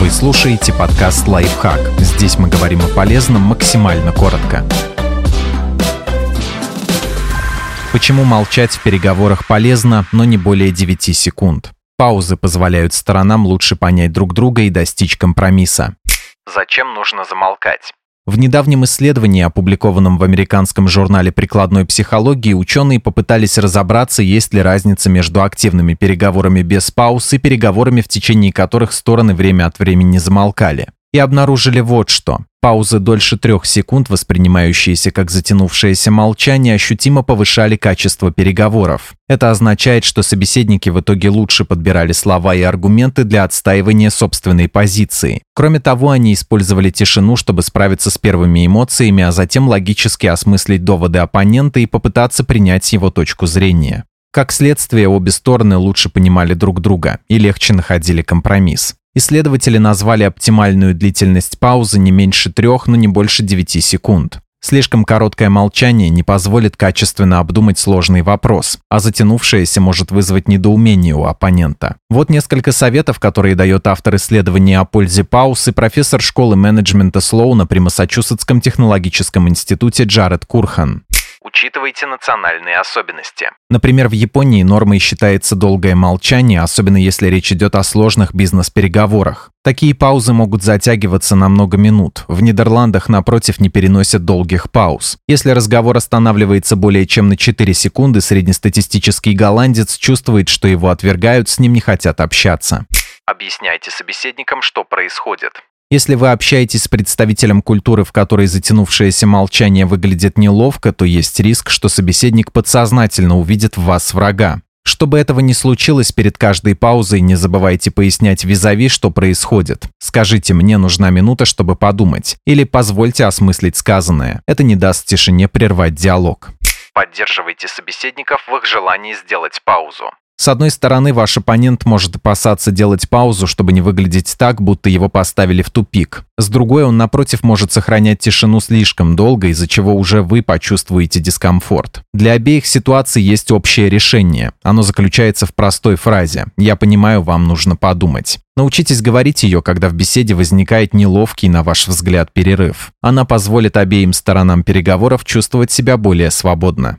Вы слушаете подкаст «Лайфхак». Здесь мы говорим о полезном максимально коротко. Почему молчать в переговорах полезно, но не более 9 секунд? Паузы позволяют сторонам лучше понять друг друга и достичь компромисса. Зачем нужно замолкать? В недавнем исследовании, опубликованном в американском журнале прикладной психологии, ученые попытались разобраться, есть ли разница между активными переговорами без пауз и переговорами, в течение которых стороны время от времени замолкали и обнаружили вот что. Паузы дольше трех секунд, воспринимающиеся как затянувшееся молчание, ощутимо повышали качество переговоров. Это означает, что собеседники в итоге лучше подбирали слова и аргументы для отстаивания собственной позиции. Кроме того, они использовали тишину, чтобы справиться с первыми эмоциями, а затем логически осмыслить доводы оппонента и попытаться принять его точку зрения. Как следствие, обе стороны лучше понимали друг друга и легче находили компромисс. Исследователи назвали оптимальную длительность паузы не меньше трех, но не больше 9 секунд. Слишком короткое молчание не позволит качественно обдумать сложный вопрос, а затянувшееся может вызвать недоумение у оппонента. Вот несколько советов, которые дает автор исследования о пользе пауз и профессор школы менеджмента Слоуна при Массачусетском технологическом институте Джаред Курхан. Учитывайте национальные особенности. Например, в Японии нормой считается долгое молчание, особенно если речь идет о сложных бизнес-переговорах. Такие паузы могут затягиваться на много минут. В Нидерландах, напротив, не переносят долгих пауз. Если разговор останавливается более чем на 4 секунды, среднестатистический голландец чувствует, что его отвергают, с ним не хотят общаться. Объясняйте собеседникам, что происходит. Если вы общаетесь с представителем культуры, в которой затянувшееся молчание выглядит неловко, то есть риск, что собеседник подсознательно увидит в вас врага. Чтобы этого не случилось, перед каждой паузой не забывайте пояснять визави, что происходит. Скажите «мне нужна минута, чтобы подумать» или «позвольте осмыслить сказанное». Это не даст тишине прервать диалог. Поддерживайте собеседников в их желании сделать паузу. С одной стороны, ваш оппонент может опасаться делать паузу, чтобы не выглядеть так, будто его поставили в тупик. С другой, он, напротив, может сохранять тишину слишком долго, из-за чего уже вы почувствуете дискомфорт. Для обеих ситуаций есть общее решение. Оно заключается в простой фразе «Я понимаю, вам нужно подумать». Научитесь говорить ее, когда в беседе возникает неловкий, на ваш взгляд, перерыв. Она позволит обеим сторонам переговоров чувствовать себя более свободно.